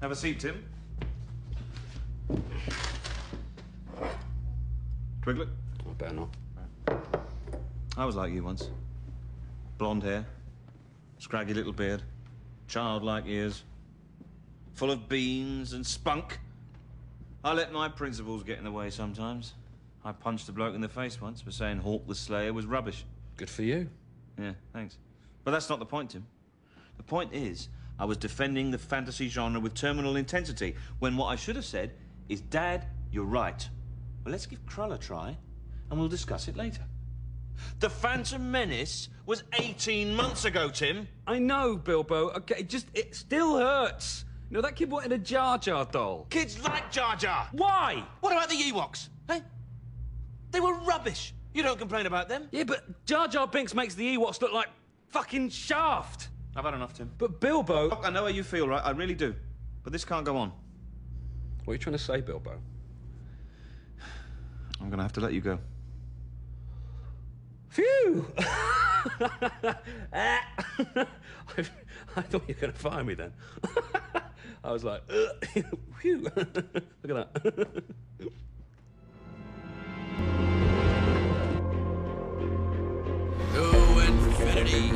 Have a seat, Tim. Twiglet? I better not. I was like you once. Blonde hair, scraggy little beard, childlike ears, full of beans and spunk. I let my principles get in the way sometimes. I punched a bloke in the face once for saying Hawk the Slayer was rubbish. Good for you. Yeah, thanks. But that's not the point, Tim. The point is, I was defending the fantasy genre with terminal intensity, when what I should have said is, Dad, you're right. Well, let's give Krull a try, and we'll discuss it later. The Phantom Menace was 18 months ago, Tim. I know, Bilbo. Okay, it just it still hurts. You know that kid wanted a Jar Jar doll. Kids like Jar Jar. Why? What about the Ewoks? Hey? They were rubbish. You don't complain about them. Yeah, but Jar Jar Binks makes the Ewoks look like fucking Shaft. I've had enough, Tim. But Bilbo, Look, I know how you feel, right? I really do. But this can't go on. what are you trying to say, Bilbo? I'm gonna have to let you go. Phew! I, eh! I thought you were going to fire me then. I was like, phew! Look at that. To infinity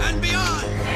and beyond.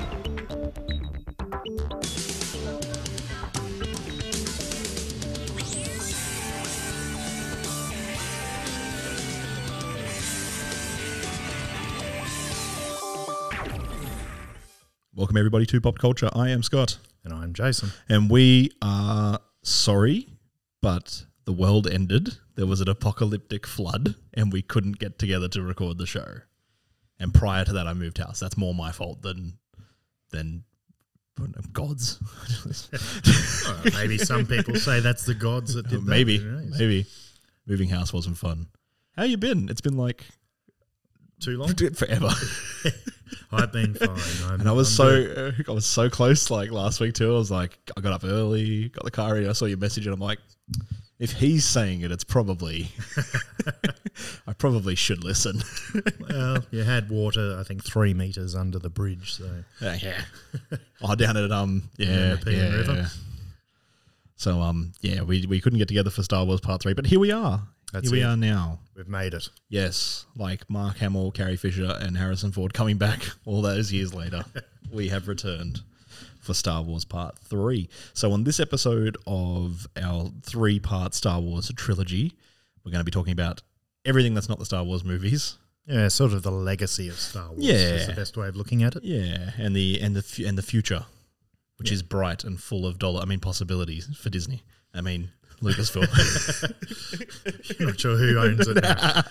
Welcome, everybody, to Pop Culture. I am Scott, And I'm Jason. and we are sorry, but the world ended. There was an apocalyptic flood, and we couldn't get together to record the show. And prior to that, I moved house. That's more my fault than than God's. Well, maybe some people say that's the gods that did that. maybe, maybe moving house wasn't fun. How you been? It's been like Too long? forever. I've been fine. I'm, And I was I'm so good. I was so close like last week too. I was like, I got up early, got the car ready. I saw your message, and I'm like, if he's saying it, it's probably I probably should listen. Well, you had water, I think, three meters under the bridge. So yeah, yeah. oh, down at um, yeah, Nepean yeah. River. So um, yeah, we we couldn't get together for Star Wars Part Three, but here we are. That's here we it. are now. we've made it. Yes, like Mark Hamill, Carrie Fisher, and Harrison Ford coming back all those years later. we have returned for Star Wars Part 3. So, on this episode of our three part Star Wars trilogy, we're going to be talking about everything that's not the Star Wars movies. Yeah, sort of the legacy of Star Wars. Yeah. is the best way of looking at it. Yeah, and the and the fu- and the future, which is bright and full of dollar. I mean, possibilities for Disney. I mean, Lucasfilm. Not sure who owns it now.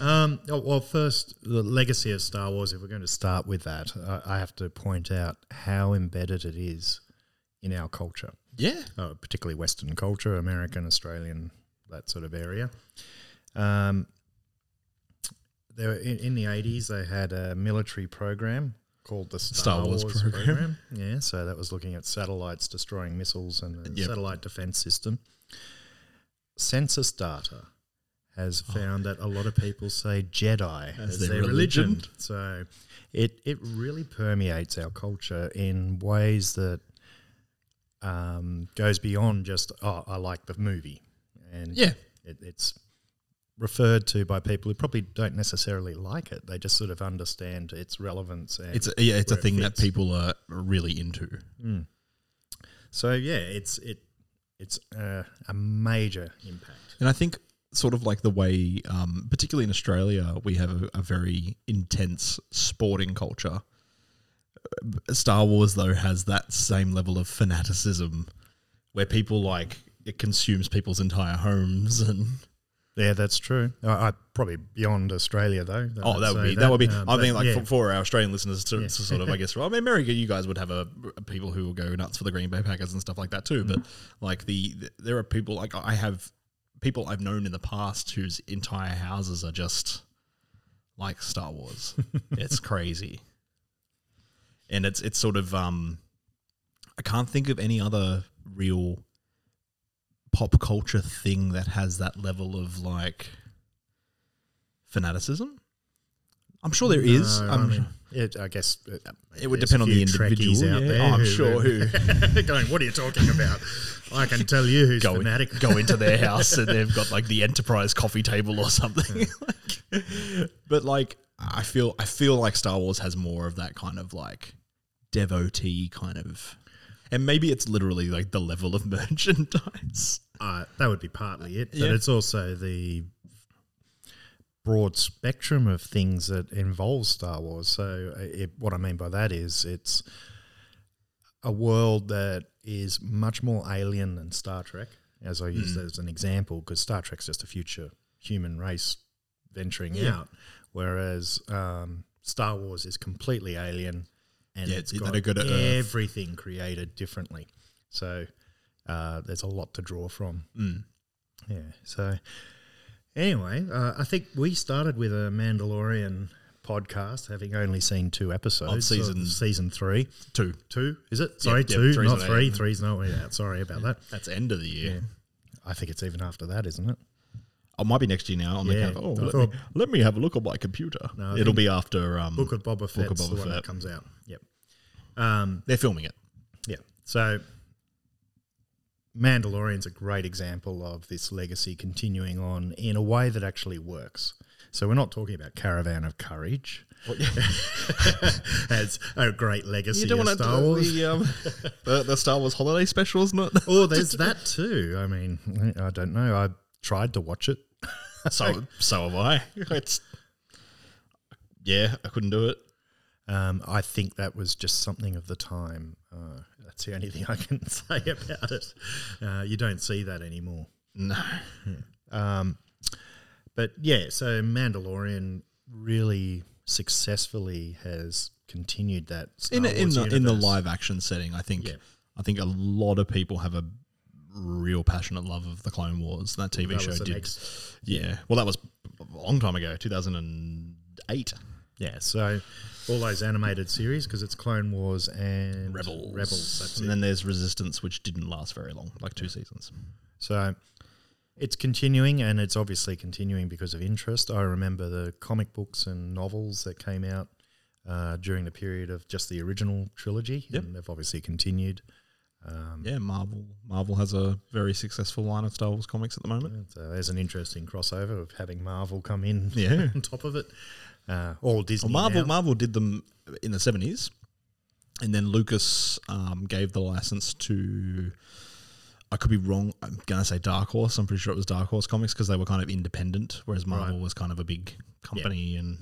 um, oh, well, first, the legacy of Star Wars. If we're going to start with that, I, I have to point out how embedded it is in our culture. yeah, uh, particularly Western culture, American, Australian, that sort of area. Um, there in, in the eighties, they had a military program called the Star, Star Wars Wars, program. program. Yeah, so that was looking at satellites destroying missiles and the Yep. satellite defense system. Census data has found that a lot of people say Jedi as, their their, religion. religion. So it it really permeates our culture in ways that um, goes beyond just oh I like the movie and Yeah. it, it's referred to by people who probably don't necessarily like it. They just sort of understand its relevance. And it's a, yeah, it's a where it thing that people are really into. So yeah, it's it it's uh, a major impact. And I think sort of like the way, um, particularly in Australia, we have a, a very intense sporting culture. Uh, Star Wars, though, has that same level of fanaticism where people like it consumes people's entire homes and Yeah, that's true. I, I probably beyond Australia though. Oh, I'd that would be that, would be. I mean, like yeah. for, for our Australian listeners to, Yeah. to sort of, I guess. Well, I mean, America, you guys would have a people who will go nuts for the Green Bay Packers and stuff like that too. But like the, the there are people like I have people I've known in the past whose entire houses are just like Star Wars. it's crazy, and it's it's sort of um, I can't think of any other real pop culture thing that has that level of like fanaticism. I'm sure there is. No, I'm, I, mean, it, I guess uh, it would depend on the individual. Out yeah. there Oh, I'm who- sure who going, what are you talking about? I can tell you who's go, in- fanatic. go into their house and they've got like the enterprise coffee table or something. Like, but like, I feel I feel like Star Wars has more of that kind of like devotee kind of, and maybe it's literally like the level of merchandise. Uh, that would be partly it, but Yeah. it's also the broad spectrum of things that involves Star Wars. So, uh, it, what I mean by that is it's a world that is much more alien than Star Trek, as I use that as an example, because Star Trek's just a future human race venturing Yeah. out, whereas um, Star Wars is completely alien and Yeah, it's got to Earth. everything created differently. So uh, there's a lot to draw from. Mm. Yeah. So anyway, uh, I think we started with a Mandalorian podcast, having only seen two episodes of season- season three. Two. Two is it? Sorry, yep, two, not three. Three's not out. Sorry about that. That's end of the year. I think it's even after that, isn't it? Oh, it might be next year now. On Yeah, kind of, oh, let, thought- me, let me have a look at my computer. No, It'll be after um, Book of Boba Fett. Book of Boba one that Fett. comes out. Yep. Um, They're filming it. Yeah. So Mandalorian's a great example of this legacy continuing on in a way that actually works. So we're not talking about Caravan of Courage as a great legacy You don't want Star to Wars. the, um, the the Star Wars holiday special, isn't it? oh, there's that too. I mean, I don't know. I tried to watch it. so so have I. It's yeah, I couldn't do it. Um, I think that was just something of the time. Uh, that's the only thing I can say about it. Uh, you don't see that anymore. No. Um, but yeah, so Mandalorian really successfully has continued that Star in a- in Wars the in the live action setting, I think Yeah. I think a lot of people have a real passionate love of the Clone Wars. That TV That show did. next- yeah, well, that was a long time ago, two thousand and eight. Yeah, so all those animated series because it's Clone Wars and Rebels, Rebels. That's and it. then there's Resistance, which didn't last very long, like two seasons. So it's continuing, and it's obviously continuing because of interest. I remember the comic books and novels that came out uh, during the period of just the original trilogy, Yep. and they've obviously continued. Um, Yeah, Marvel Marvel has a very successful line of Star Wars comics at the moment. So there's an interesting crossover of having Marvel come in Yeah. on top of it. Uh, all Disney. Well, Marvel now. Marvel did them in the seventies, and then Lucas um, gave the license to. I could be wrong. I'm gonna say Dark Horse. I'm pretty sure it was Dark Horse Comics because they were kind of independent, whereas Marvel Right. was kind of a big company and.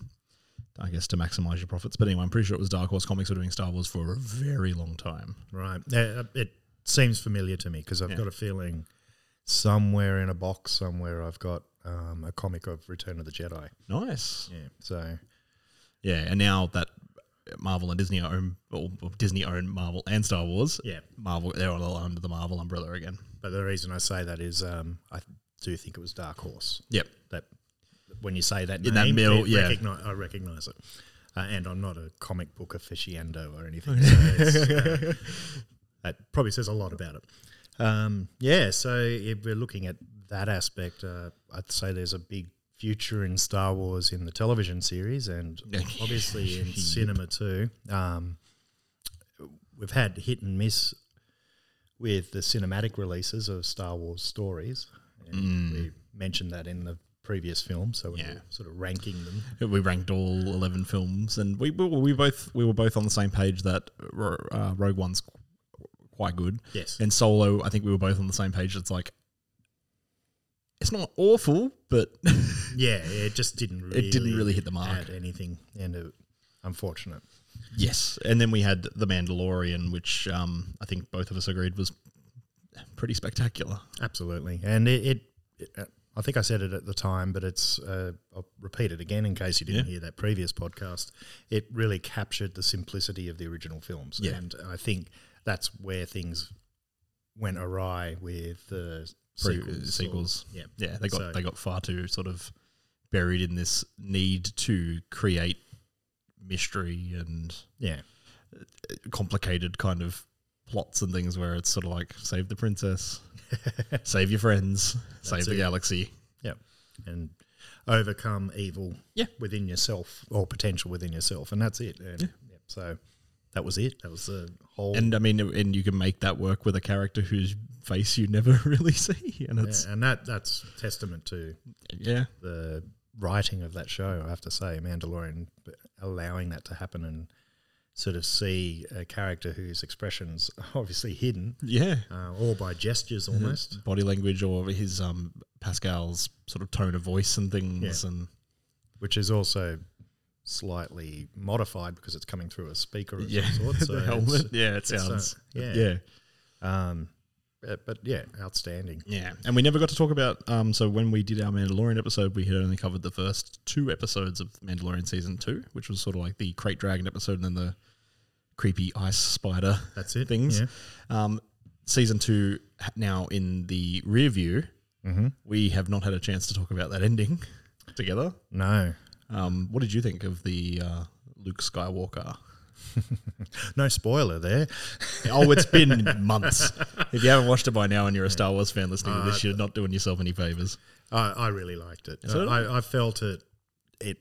I guess to maximize your profits, but anyway, I'm pretty sure it was Dark Horse Comics were doing Star Wars for a very long time. Right. Uh, it seems familiar to me because I've Yeah. got a feeling somewhere in a box somewhere I've got um, a comic of Return of the Jedi. Nice. Yeah. So Yeah, and now that Marvel and Disney own, or Disney own Marvel and Star Wars, Yeah. Marvel they're all under the Marvel umbrella again. But the reason I say that is um, I do think it was Dark Horse. Yep. That when you say that In name, that middle, yeah. recogni- I recognise it. Uh, and I'm not a comic book aficionado or anything. So it's, uh, that probably says a lot about it. Um, yeah, so if we're looking at that aspect, uh, I'd say there's a big future in Star Wars in the television series and obviously in cinema too. Um, we've had hit and miss with the cinematic releases of Star Wars stories. And We mentioned that in the previous film, so we're Yeah. sort of ranking them. We ranked all eleven films, and we we, we both we were both on the same page that uh, Rogue One's quite good. Yes. and Solo, I think we were both on the same page. It's like it's not awful, but Yeah, it just didn't really It didn't really hit the mark. anything, and it, unfortunate. yes. And then we had the Mandalorian, which um, I think both of us agreed was pretty spectacular. Absolutely, and it, it, it uh, I think I said it at the time, but it's uh, I'll repeat it again in case you didn't Yeah. hear that previous podcast. It really captured the simplicity of the original films, Yeah. and I think that's where things went awry with the Pre- sequels. or- yeah, yeah, they got So- they got far too sort of buried in this need to create mystery and yeah, complicated kind of plots and things where it's sort of like save the princess, save your friends, save the galaxy. yeah, and overcome evil Yeah. within yourself or potential within yourself, and that's it. And, yeah, so that was it. That was the whole. And I mean, and you can make that work with a character whose face you never really see, and it's yeah, and that that's testament to yeah, the writing of that show. I have to say, Mandalorian allowing that to happen and sort of see a character whose expressions are obviously hidden, yeah. uh, all by gestures almost. Body language or his um Pascal's sort of tone of voice and things, Yeah. and which is also slightly modified because it's coming through a speaker of yeah, some sort. So the it's- helmet. Yeah, it it's, sounds yeah. yeah. Um, but, but yeah, outstanding. Yeah, and we never got to talk about. Um, so when we did our Mandalorian episode, we had only covered the first two episodes of Mandalorian season two, which was sort of like the crate dragon episode and then the creepy ice spider. That's it. Things. Yeah. Um, season two now in the rear view. Mm-hmm. We have not had a chance to talk about that ending together. No, Um, what did you think of the uh, Luke Skywalker? no spoiler there. Oh, it's been months. If you haven't watched it by now and you're a Star Wars fan listening to this, you're not doing yourself any favors. I, I really liked it. So I, I felt it. It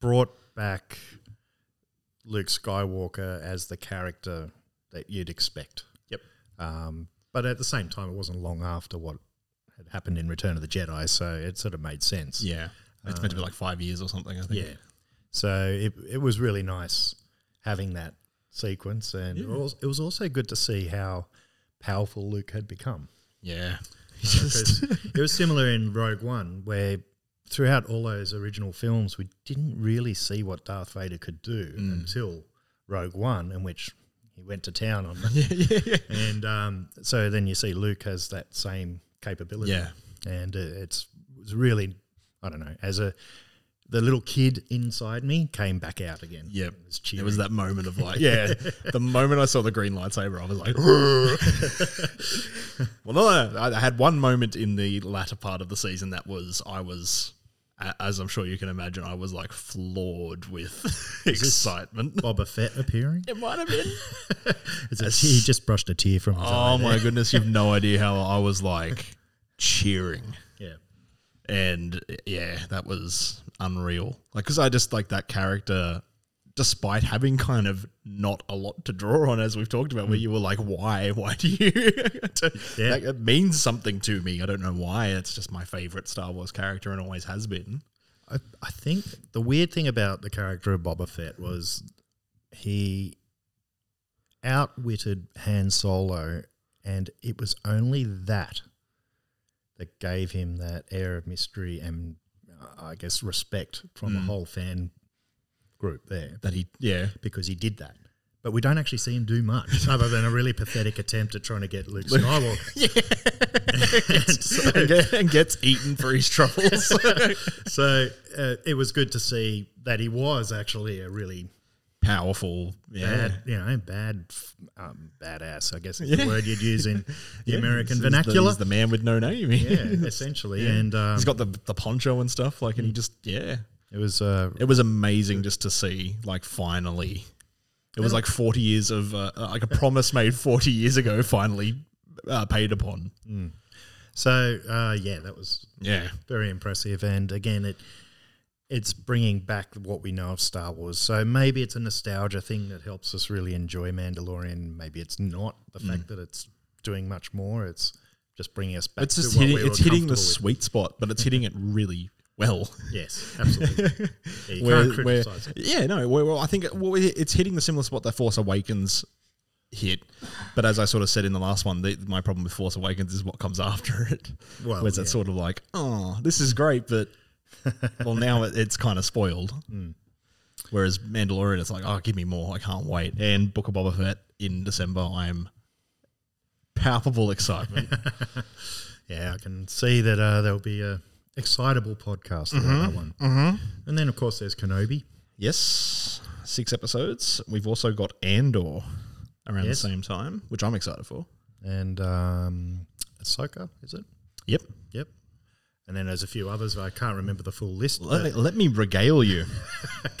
brought back Luke Skywalker as the character that you'd expect. Yep. Um, but at the same time, it wasn't long after what had happened in Return of the Jedi, so it sort of made sense. Yeah. It's meant to be like five years or something, I think. Yeah. So it it was really nice having that sequence, and it, was, it was also good to see how powerful Luke had become. Yeah. Because it was similar in Rogue One, where throughout all those original films, we didn't really see what Darth Vader could do until Rogue One, in which he went to town on them. And um, so then you see Luke has that same capability. Yeah. And uh, it's, it's really, I don't know, as a the little kid inside me came back out again. Yeah, It was, It was that moment of like, yeah. the moment I saw the green lightsaber, I was like, well, no, no, I had one moment in the latter part of the season that was, I was, as I'm sure you can imagine, I was like floored with excitement. Boba Fett appearing. It might have been. It's a tear- he just brushed a tear from his oh eye. Oh my goodness, you've no idea how I was like cheering. And yeah, that was unreal. Like, because I just like that character, despite having kind of not a lot to draw on, as we've talked about, where mm. you were like, why, why do you? to, Yeah. like, it means something to me. I don't know why. It's just my favorite Star Wars character and always has been. I, I think the weird thing about the character of Boba Fett was he outwitted Han Solo, and it was only that that gave him that air of mystery and, uh, I guess, respect from the whole fan group there That he, yeah, because he did that. But we don't actually see him do much other than a really pathetic attempt at trying to get Luke Skywalker. and, get- and gets eaten for his troubles. so uh, it was good to see that he was actually a really Powerful, yeah. bad, you know, bad, um, badass. I guess is Yeah. the word you'd use in the Yeah, American he's- he's the- vernacular. He's the, man with no name. yeah, essentially, Yeah. and um, he's got the the poncho and stuff. Like, and he just yeah, it was uh, it was amazing just to see. Like, finally, it was like forty years of uh, like a promise made forty years ago. Finally, uh, paid upon. so uh, yeah, that was Yeah, very impressive. And again, it it's bringing back what we know of Star Wars. So maybe it's a nostalgia thing that helps us really enjoy Mandalorian. Maybe it's not the hmm. fact that it's doing much more. It's just bringing us back. it's to just hitting. we it's hitting the with. sweet spot, but it's hitting it really well. Yes, absolutely. Yeah, you Where- can't where- it. yeah, no. Well, well, I think it- well, it's hitting the similar spot that Force Awakens hit. But as I sort of said in the last one, the, my problem with Force Awakens is what comes after it. Well, Whereas yeah. it's sort of like, oh, this is great, but well, now it, it's kind of spoiled. Hmm. Whereas Mandalorian, it's like, oh, give me more. I can't wait. And Book of Boba Fett in December, I'm palpable excitement. Yeah, I can see that uh, there'll be a excitable podcast about that one. Mm-hmm. And then, of course, there's Kenobi. Yes, six episodes. We've also got Andor around Yes. the same time, which I'm excited for. and um, Ahsoka, is it? Yep. And then there's a few others. I can't remember the full list. Let me, let me regale you.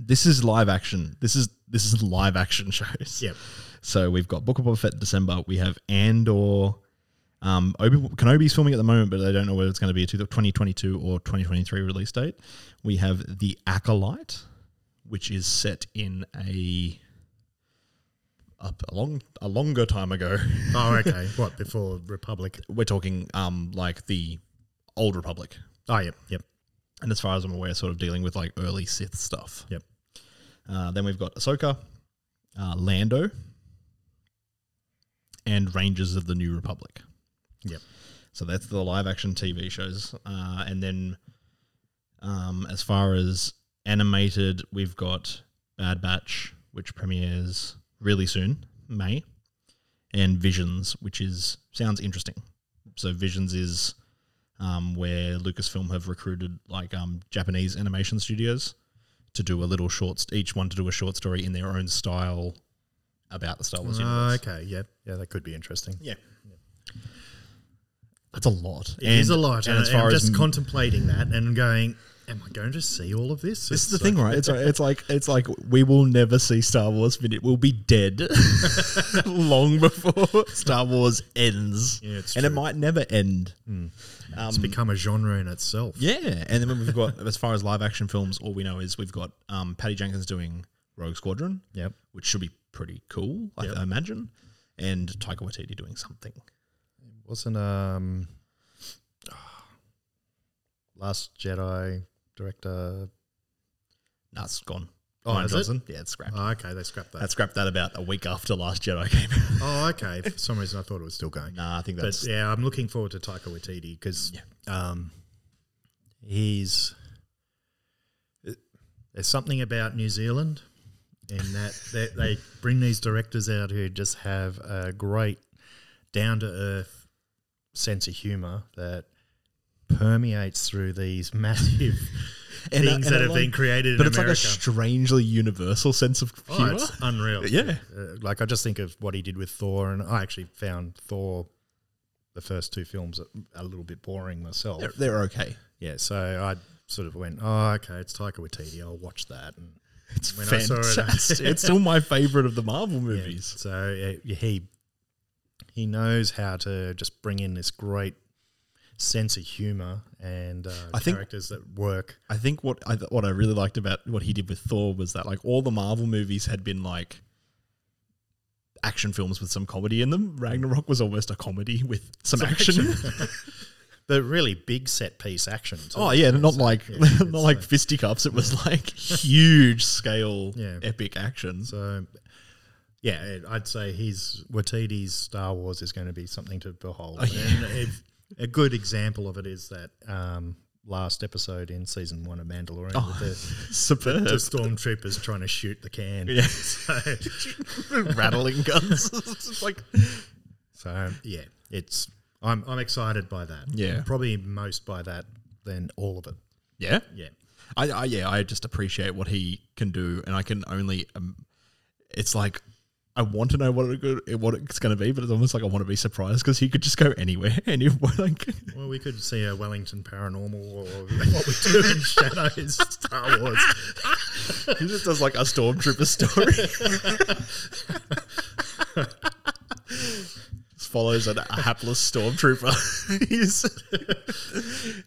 This is live action. This is this is live action shows. Yep. So we've got Book of Boba Fett in December. We have Andor. Um, Obi Kenobi's filming at the moment, but they don't know whether it's going to be a 2022 or 2023 release date. We have The Acolyte, which is set in a a, a long a longer time ago. oh, okay. what before Republic? We're talking um like the old Republic, Oh, yep, yep, and as far as I'm aware, sort of dealing with like early Sith stuff. yep. Uh, then we've got Ahsoka, uh, Lando, and Rangers of the New Republic. Yep. So that's the live action TV shows. Uh, and then um, as far as animated, we've got Bad Batch, which premieres really soon, May, and Visions, which is sounds interesting. So Visions is um, where Lucasfilm have recruited like um, Japanese animation studios to do a little short, st- each one to do a short story in their own style about the Star Wars Oh, universe. okay, yeah, yeah, that could be interesting. Yeah. That's a lot. It is a lot, And and, as far I'm as just m- contemplating that and going, "Am I going to see all of this?" This is the It's thing, right? It's it's like it's like we will never see Star Wars, but it will be dead long before Star Wars ends, Yeah, it's and it might never end. It's become a genre in itself. Yeah, and then we've got as far as live action films, all we know is we've got um, Patty Jenkins doing Rogue Squadron, Yep. which should be pretty cool, I, Yep. I imagine, and Taika Waititi doing something. It Wasn't um, Last Jedi director? Nah, it's gone. Oh, Ryan is it? Yeah, it's scrapped. Oh, okay, they scrapped that. That scrapped that about a week after Last Jedi came out. oh, okay. For some reason, I thought it was still going. nah, I think that's But yeah, I'm looking forward to Taika Waititi because um, he's there's something about New Zealand in that they, they bring these directors out who just have a great down to earth sense of humor that permeates through these massive And, uh, things and that have like- been created but it's America. like a strangely universal sense of Oh, humor. it's unreal. Yeah. Uh, like I just think of what he did with Thor, and I actually found Thor, the first two films, a, a little bit boring myself. They're, they're okay. yeah, so I sort of went, oh, okay, it's Taika Waititi. I'll watch that. And It's when I saw it, fantastic. it's still my favorite of the Marvel movies. so uh, he he knows how to just bring in this great sense of humor and uh, I think- characters that work. I think what I what I really liked about what he did with Thor was that like all the Marvel movies had been like action films with some comedy in them. Ragnarok was almost a comedy with some action. The really big set piece action. too. oh yeah, not like yeah, not it's like fisticuffs. It was like huge scale, Yeah. epic action. So, yeah, I'd say his Waititi's Star Wars is going to be something to behold. Oh, yeah. And if, a good example of it is that um, last episode in season one of Mandalorian Oh, with the, Superb. the stormtroopers trying to shoot the can. Yeah. So, rattling guns. It's like so, yeah, it's I'm I'm excited by that. Yeah. probably most by that than all of it. yeah, Yeah. I, I yeah, I just appreciate what he can do, and I can only. Um, it's like I want to know what it, go- what it's going to be, but it's almost like I want to be surprised because he could just go anywhere, and you like Well, we could see a Wellington Paranormal or what we do in Shadows Star Wars. he just does like a stormtrooper story. Just follows a, a hapless stormtrooper. He's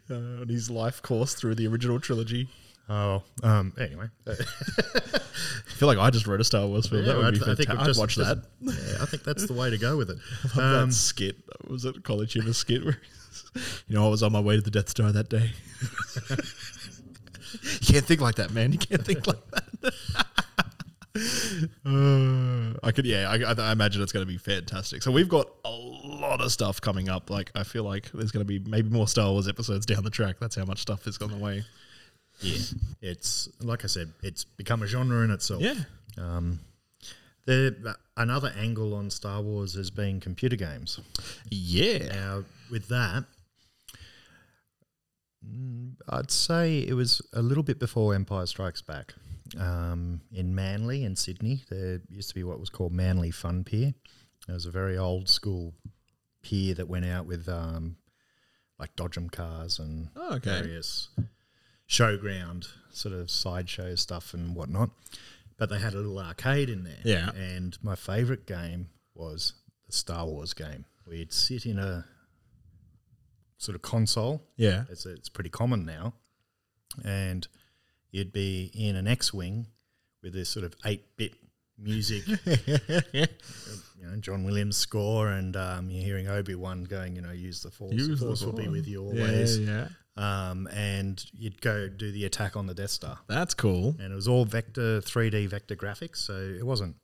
uh, on his life course through the original trilogy. Oh, um, anyway. I feel like I just wrote a Star Wars film. that would I be th- I think fantastic. I'd just- watch just- that. Yeah, I think that's the way to go with it. Um, that skit. Was it college humor skit? Where you know, I was on my way to the Death Star that day. you can't think like that, man. You can't think like that. Uh, I could, yeah. I, I, I imagine it's going to be fantastic. So we've got a lot of stuff coming up. Like I feel like there's going to be maybe more Star Wars episodes down the track. That's how much stuff is on the way. Yeah, it's like I said, it's become a genre in itself. Yeah. Um, The, another angle on Star Wars has been computer games. Yeah. Now, with that, mm, I'd say it was a little bit before Empire Strikes Back. Um, in Manly in Sydney, there used to be what was called Manly Fun Pier. It was a very old school pier that went out with um, like Dodgem cars and Oh, okay. various showground sort of sideshow stuff and whatnot. But they had a little arcade in there. Yeah. And my favourite game was the Star Wars game. We'd sit in a sort of console. Yeah. It's, it's pretty common now. And you'd be in an X Wing with this sort of 8 bit music. you know, John Williams score, and um, you're hearing Obi Wan going, you know, use the Force. Use the the Force will be with you Yeah, always. yeah. Um, and you'd go do the attack on the Death Star. That's cool. And it was all vector, 3D vector graphics. So it wasn't,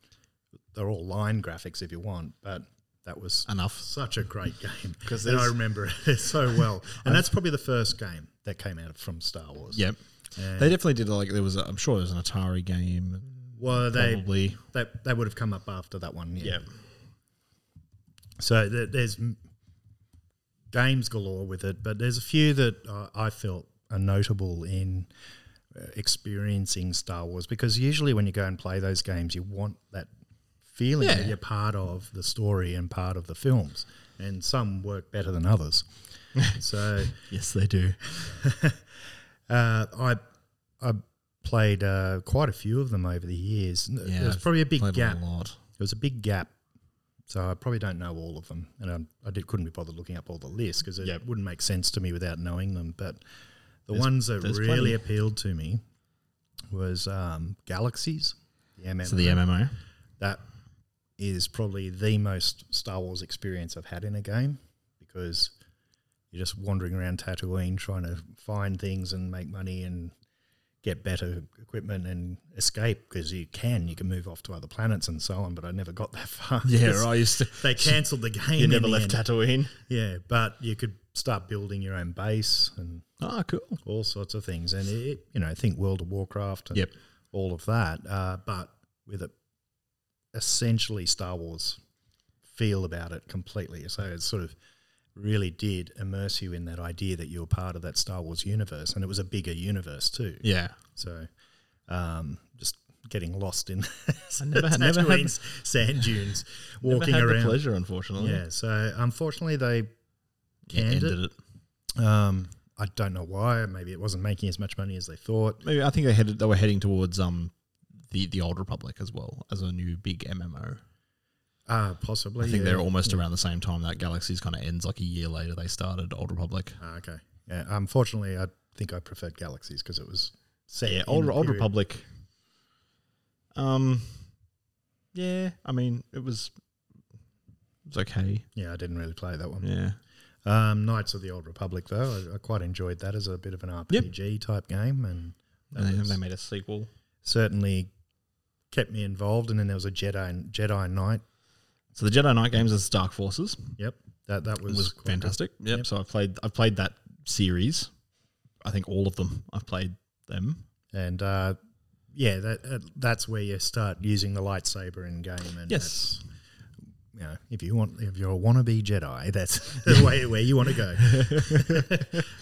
they're all line graphics if you want, but that was Enough. such a great game. 'Cause and I remember it so well. And that's probably the first game that came out from Star Wars. Yep. And- They definitely did like there was. A, I'm sure there was an Atari game. Well, they, Probably. they, they would have come up after that one. Yeah. Yep. So there, there's games galore with it, but there's a few that uh, I felt are notable in uh, experiencing Star Wars because usually when you go and play those games, you want that feeling that you're part of the story and part of the films, and some work better than others. so Yes, they do. uh, I I played uh, quite a few of them over the years. Yeah, there was probably a big gap. A lot. There was a big gap, so I probably don't know all of them, and I, I did, couldn't be bothered looking up all the lists because it Yep. wouldn't make sense to me without knowing them. But the There's- ones that really plenty. appealed to me was um, Galaxies, the MMO. So the MMO. that is probably the most Star Wars experience I've had in a game because you're just wandering around Tatooine trying to find things and make money and get better equipment and escape because you can you can move off to other planets and so on but I never got that far Yeah, I used to. they cancelled the game You never left end. Tatooine. yeah but you could start building your own base and Ah, cool. all sorts of things. And it, you know, think World of Warcraft and Yep. all of that, uh, but with a essentially Star Wars feel about it completely. So it's sort of really did immerse you in that idea that you were part of that Star Wars universe, and it was a bigger universe too. Yeah. So um, just getting lost in I never had- never had- sand dunes, walking around. pleasure, unfortunately. Yeah. So unfortunately, they canned ended it. it. Um, I don't know why. Maybe it wasn't making as much money as they thought. Maybe I think they headed. They were heading towards um the the old Republic as well as a new big MMO. Ah, possibly. I think yeah. they're almost around the same time that Galaxies kind of ends. Like a year later, they started Old Republic. Ah, okay. Yeah. Unfortunately, I think I preferred Galaxies because it was set. yeah, Old Old. Republic. Um, yeah, I mean it was it was okay. Yeah, I didn't really play that one. Yeah, Um, Knights of the Old Republic, though, I, I quite enjoyed that as a bit of an RPG type game, and and they made a sequel. certainly kept me involved. And then there was a Jedi Jedi Knight. So the Jedi Knight games is Dark Forces. Yep, that that was, was fantastic. Yep. Yep. So I've played I've played that series. I think all of them. I've played them. And uh, yeah, that uh, that's where you start using the lightsaber in game. And Yes. you know, if you want, if you're a wannabe Jedi, that's the way where you want to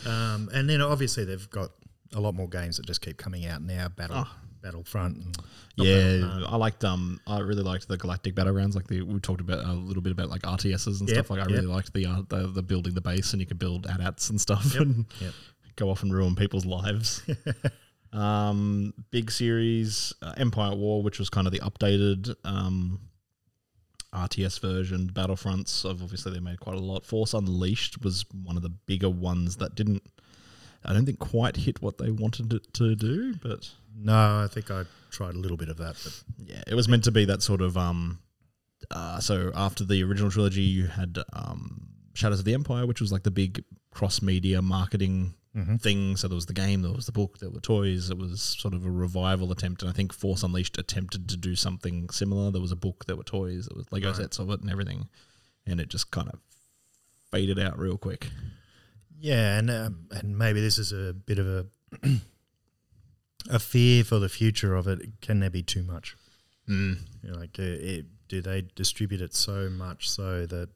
go. um, and then obviously they've got a lot more games that just keep coming out now. Battle, Oh. Battlefront. And not Yeah, Battlefront, I liked um I really liked the Galactic Battlegrounds. Like the we talked about a little bit about like RTSs and Yep, stuff. Like I really liked the, uh, the the building the base and you could build AT-ATs and stuff Yep, and yep. go off and ruin people's lives. um, big series uh, Empire at War, which was kind of the updated um RTS version. Battlefronts, of obviously they made quite a lot. Force Unleashed was one of the bigger ones that didn't. I don't think quite hit what they wanted it to do, but No, I think I tried a little bit of that, but yeah, it was meant to be that sort of um. Uh, so after the original trilogy, you had um, Shadows of the Empire, which was like the big cross media marketing thing. So there was the game, there was the book, there were toys. It was sort of a revival attempt, and I think Force Unleashed attempted to do something similar. There was a book, there were toys, there was Lego sets of it, and everything, and it just kind of faded out real quick. Yeah, and um, and maybe this is a bit of a a fear for the future of it. Can there be too much? You know, like, uh, it, do they distribute it so much so that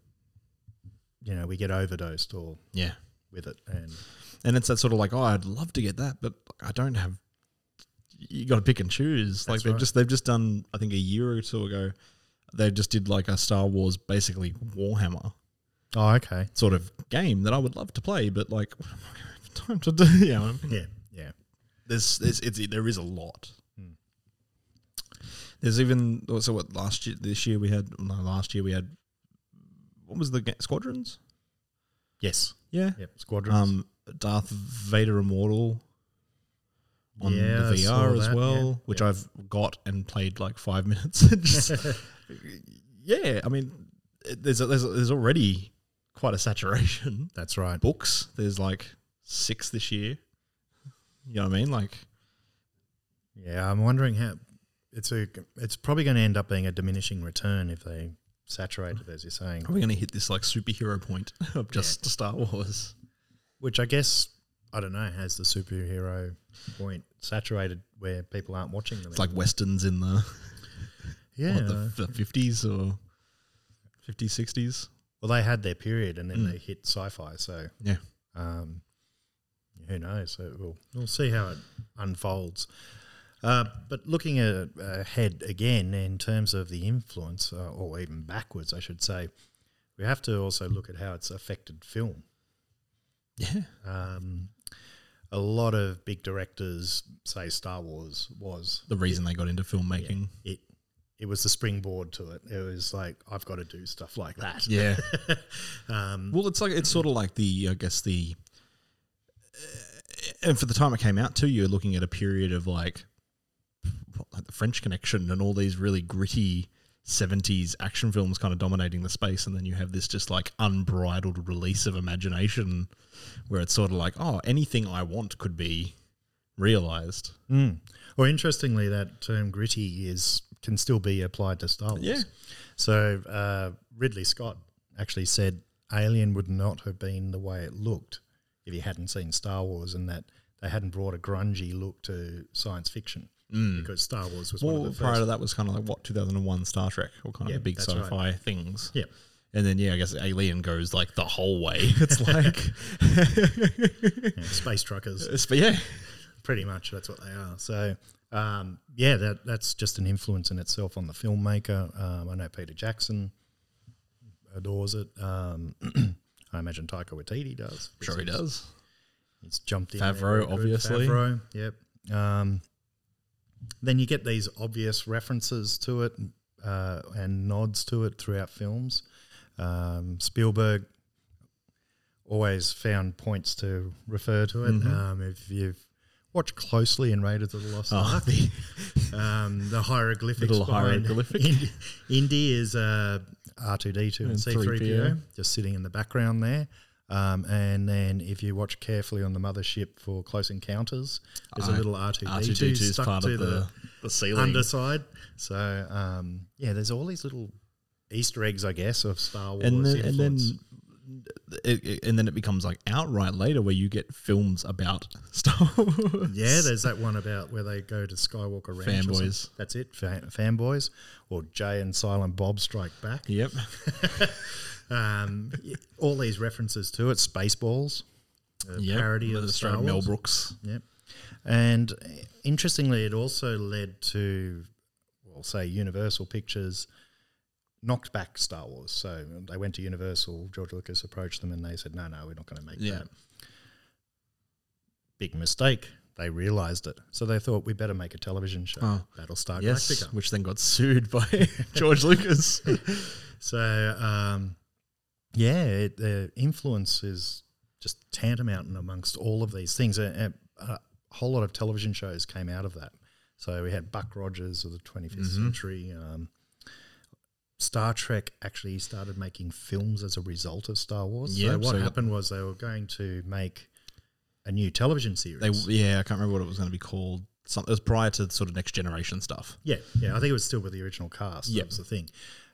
you know we get overdosed or Yeah. with it? And And it's that sort of like, oh, I'd love to get that, but I don't have. You got to pick and choose. like they've right. just they've just done. I think a year or two ago, they just did like a Star Wars, basically Warhammer oh, okay, sort of game that I would love to play, but like, I don't have time to do. You know, yeah, yeah. there's, there's it's, there is a lot. There's even so what last year this year we had no last year we had what was the ga- squadrons? Yes, Yeah. yep. Squadrons. Um, Darth Vader Immortal on Yeah, the VR as that, well, yeah, which yeah. I've got and played like five minutes. Just- yeah, I mean, it- there's a, there's a, there's already quite a saturation. That's right. Books, there's like six this year. You know what I mean? Like, Yeah, I'm wondering how it's a. It's probably going to end up being a diminishing return if they saturate it, as you're saying. are we going to hit this like superhero point of just Star Wars? Which I guess I don't know has the superhero point saturated where people aren't watching them. It's like westerns in the yeah. what, the, 50s or 50s, 60s. Well, they had their period and then Mm. they hit sci-fi. So Yeah. um, who knows? So we'll we'll see how it unfolds. Uh, but looking at, ahead again in terms of the influence, uh, or even backwards, I should say, we have to also look at how it's affected film. Yeah. Um, a lot of big directors say Star Wars was The reason they got into filmmaking. it. It was the springboard to it. It was like I've got to do stuff like that. Yeah. Um, Well, it's like it's sort of like the I guess the and for the time it came out too, you're looking at a period of like what, like the French Connection and all these really gritty. 70s action films kind of dominating the space and then you have this just like unbridled release of imagination where it's sort of like oh anything i want could be realized Mm. Well, interestingly, that term "gritty" is can still be applied to Star Wars. Yeah. So uh, Ridley Scott actually said Alien would not have been the way it looked if he hadn't seen Star Wars, and that they hadn't brought a grungy look to science fiction because Star Wars was one well of the prior to that was kind of like what 2001 star trek or kind Yeah, of the big sci-fi things Yeah. And then yeah, I guess Alien goes like the whole way. It's like, Yeah, space truckers. but yeah, pretty much that's what they are. So um, yeah, that that's just an influence in itself on the filmmaker. Um, I know Peter Jackson adores it. Um, I imagine Taika Waititi does. sure he does. He's jumped in. there Favreau, good. obviously. Favreau, yep. Um, then you get these obvious references to it uh, and nods to it throughout films. Um, Spielberg always found points to refer to it. Mm-hmm. Um, if you've watched closely in Raiders of the Lost Oh, Ark, the- um, the hieroglyphics Little hieroglyphic. Indy, Indy is uh, R2D2 and And C3PO just sitting in the background there. Um, and then if you watch carefully on the mothership for Close Encounters, there's a Uh, little R2D2 R2D2 stuck part to of the, the, the ceiling. underside. So um, yeah, there's all these little Easter eggs, I guess, of Star Wars and and then it, it- and then it becomes like outright later where you get films about Star Wars. Yeah, there's that one about where they go to Skywalker Ranch. Fanboys. That's it, fan, fanboys. Or Jay and Silent Bob Strike Back. Yep. Um, all these references to it, Spaceballs, a Yep. parody of The Star Australian Mel Brooks. Yep. And interestingly, it also led to, well, say, Universal Pictures knocked back Star Wars. So they went to Universal, George Lucas approached them and they said, no, no, we're not going to make Yeah. that. Big mistake. They realized it. So they thought, we better make a television show. Oh. Battlestar Yes, Galactica. which then got sued by George Lucas. So, um, yeah, it, the influence is just tantamount amongst all of these things. A, a, a whole lot of television shows came out of that. So we had Buck Rogers of the 25th Mm-hmm. century. Um, Star Trek actually started making films as a result of Star Wars. so what so- happened was they were going to make a new television series. they, yeah, I can't remember what it was going to be called. Some, it was prior to sort of next generation stuff. Yeah, yeah. I think it was still with the original cast. Yep. That was the thing.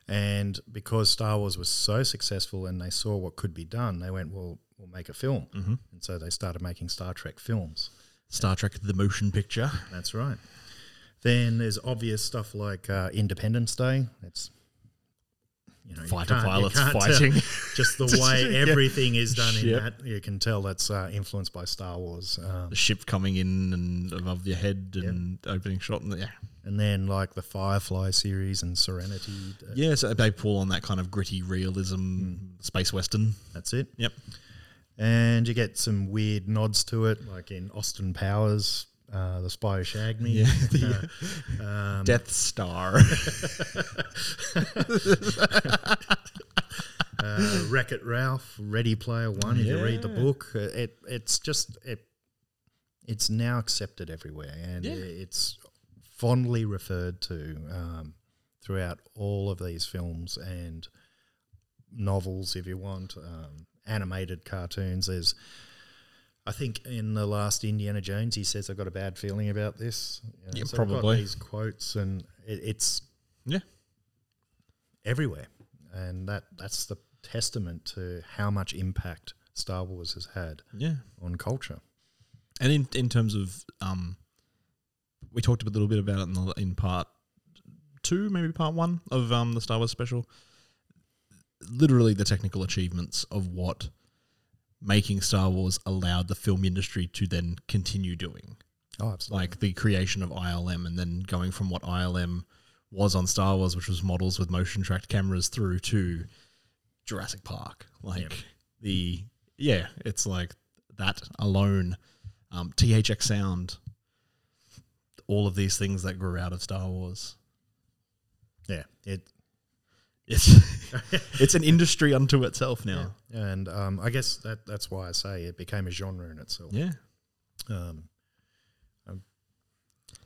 And because Star Wars was so successful and they saw what could be done, they went, well, we'll make a film. Mm-hmm. And so they started making Star Trek films. Star Trek: The Motion Picture. That's right. Then there's obvious stuff like uh, Independence Day. That's you know, Fighter you pilots fighting. Just the way Yeah. everything is done in Yep. that, you can tell that's uh, influenced by Star Wars. Um, The ship coming in and above your head and opening shot. And yeah. and then like the Firefly series and Serenity. uh, Yeah, so they pull on that kind of gritty realism, space western. That's it. Yep. And you get some weird nods to it, like in Austin Powers, uh, The Spy Who Shagged Me. Yeah, the, Uh, um, Death Star. uh, Wreck It Ralph, Ready Player One. If you read the book, uh, it it's just it, it's now accepted everywhere, and Yeah. it's fondly referred to um, throughout all of these films and novels, if you want, um, animated cartoons. There's, I think, in the last Indiana Jones, he says, "I've got a bad feeling about this." You know, Yeah, so probably. these quotes, and it, it's yeah. everywhere, and that that's the testament to how much impact Star Wars has had Yeah. on culture. And in in terms of um, we talked a little bit about it in, the, in part two, maybe part one of um the Star Wars special. Literally, the technical achievements of what making Star Wars allowed the film industry to then continue doing. Oh, absolutely. Like the creation of ILM, and then going from what ILM was on Star Wars, which was models with motion tracked cameras, through to Jurassic Park. Like the yeah, it's like that alone. Um, THX sound, all of these things that grew out of Star Wars. Yeah, it It's it's an industry unto itself now. and um, I guess that that's why I say it became a genre in itself. Yeah. Um,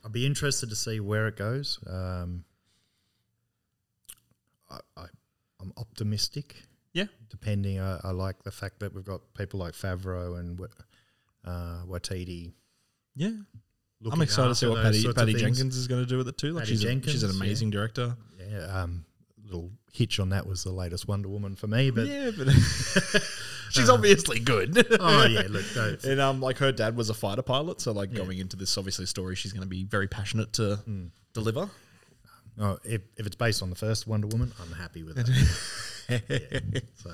I'll be interested to see where it goes. Um, I, I, I'm optimistic. Yeah. Depending, I, I like the fact that we've got people like Favreau and uh, Waititi. Yeah. I'm excited to see what Patty, Patty. Jenkins is going to do with it too. Like Patty she's, a, she's an Jenkins, yeah. amazing director. Yeah, um, little hitch on that was the latest Wonder Woman for me, but yeah, but she's obviously good. oh yeah, look, and um, like her dad was a fighter pilot, so like going into this obviously story, she's going to be very passionate to deliver. Oh, if, if it's based on the first Wonder Woman, I'm happy with that. Yeah, so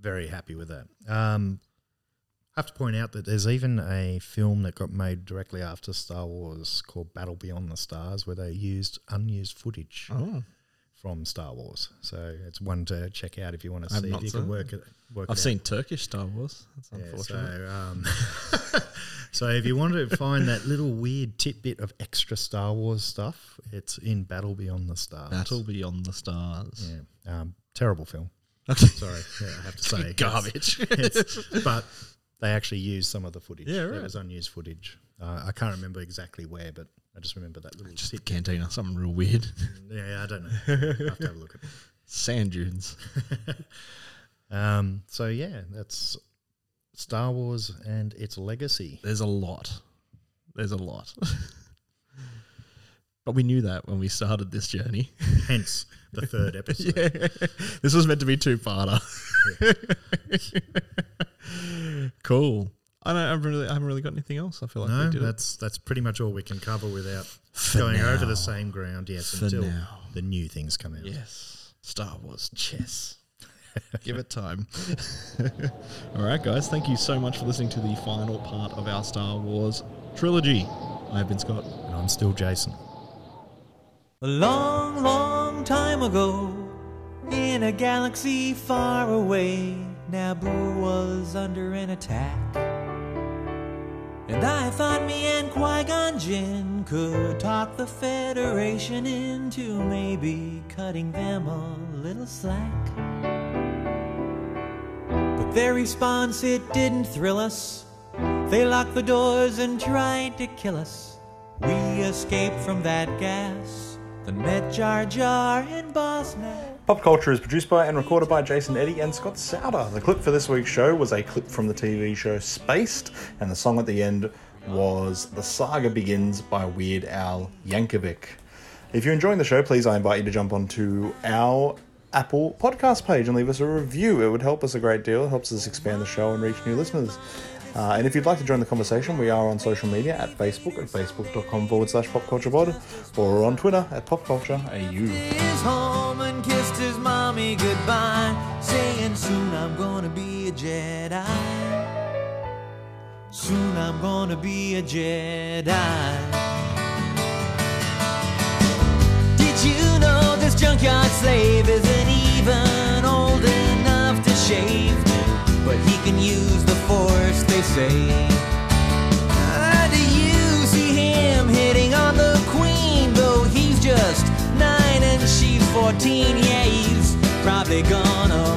very happy with that. Um, I have to point out that there's even a film that got made directly after Star Wars called Battle Beyond the Stars, where they used unused footage Oh. From Star Wars. So it's one to check out if you want to see if you can it. work it. Work I've it out. seen Turkish Star Wars. That's Yeah, unfortunate. so, um, so if you want to find that little weird tidbit of extra Star Wars stuff, it's in Battle Beyond the Stars. Battle Beyond the Stars. Yeah, um, terrible film. Okay. Sorry, yeah, I have to say Garbage. it's- but they actually used some of the footage. Yeah, right. was unused footage. Uh, I can't remember exactly where, but I just remember that little. Just the tidbit. cantina, something real weird. Yeah, I don't know. I have to have a look at it. Sand dunes. Um, so yeah, that's Star Wars and its legacy. There's a lot. There's a lot. but we knew that when we started this journey. Hence the third episode. yeah. This was meant to be two parter. cool. I don't I haven't really I haven't really got anything else. I feel like No, we did it. that's that's pretty much all we can cover without For going over the same ground. Yes, For until now. the new things come out. Yes. Star Wars chess. Give it time. All right, guys. Thank you so much for listening to the final part of our Star Wars trilogy. I've been Scott. And I'm still Jason. A long, long time ago, in a galaxy far away, Naboo was under an attack. And I thought me and Qui Gon Jinn could talk the Federation into maybe cutting them a little slack. But their response, it didn't thrill us. They locked the doors and tried to kill us. We escaped from that gas, then met Jar Jar and Boss Nass. Pop Culture is produced by and recorded by Jason Eddy and Scott Souter. The clip for this week's show was a clip from the TV show Spaced, and the song at the end was The Saga Begins by Weird Al Yankovic. If you're enjoying the show, please I invite you to jump onto our Apple podcast page and leave us a review. It would help us a great deal. It helps us expand the show and reach new listeners. Uh, and if you'd like to join the conversation, we are on social media at Facebook at facebook.com forward slash popculturepod or on Twitter at popcultureau. Soon I'm gonna be a Jedi. Did you know this junkyard slave isn't even old enough to shave? But he can use the they say. Do you see him hitting on the queen? Though he's just nine and she's 14. Yeah, he's probably gonna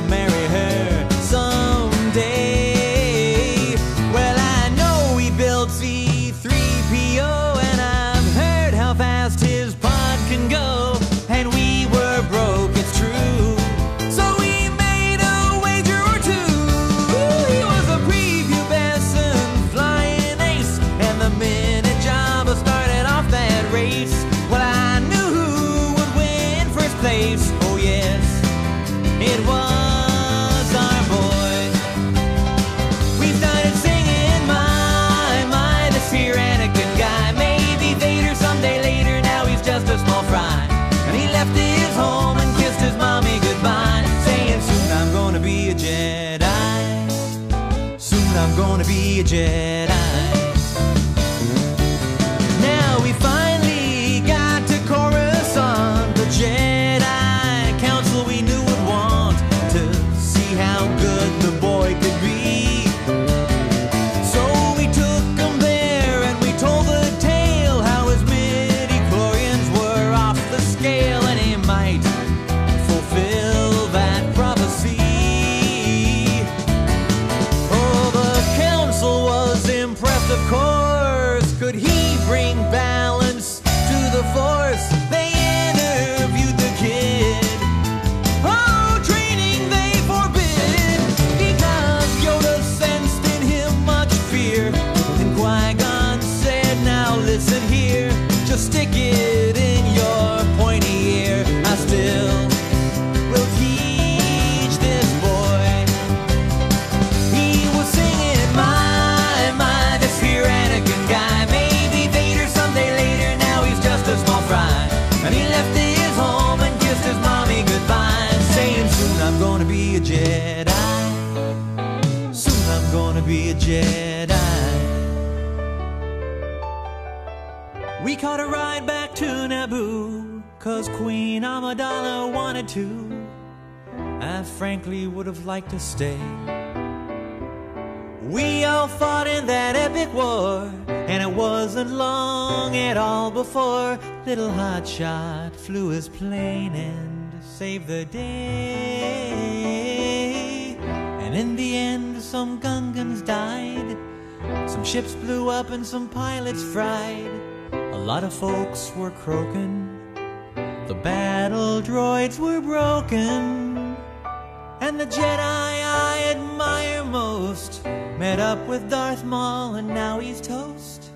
liked to stay. We all fought in that epic war, and it wasn't long at all before little Hotshot flew his plane and saved the day. And in the end, some Gungans died, some ships blew up, and some pilots fried. A lot of folks were croaking, the battle droids were broken. And the Jedi I admire most met up with Darth Maul and now he's toast.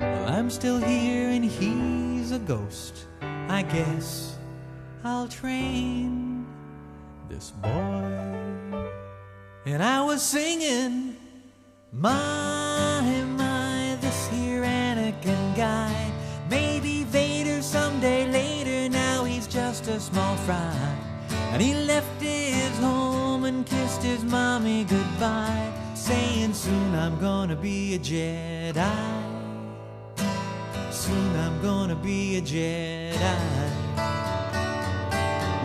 Well, I'm still here and he's a ghost. I guess I'll train this boy. And I was singing, My, my, this here Anakin guy. Maybe Vader someday later, now he's just a small fry. And he left mommy goodbye, saying, Soon I'm gonna be a Jedi. Soon I'm gonna be a Jedi.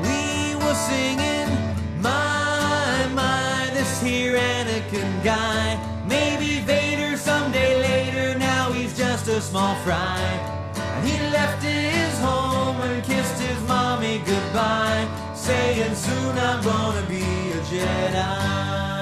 We were singing, My, my, this here Anakin guy. Maybe Vader someday later, now he's just a small fry. And he left his home and kissed his mommy goodbye, saying, Soon I'm gonna be Jedi.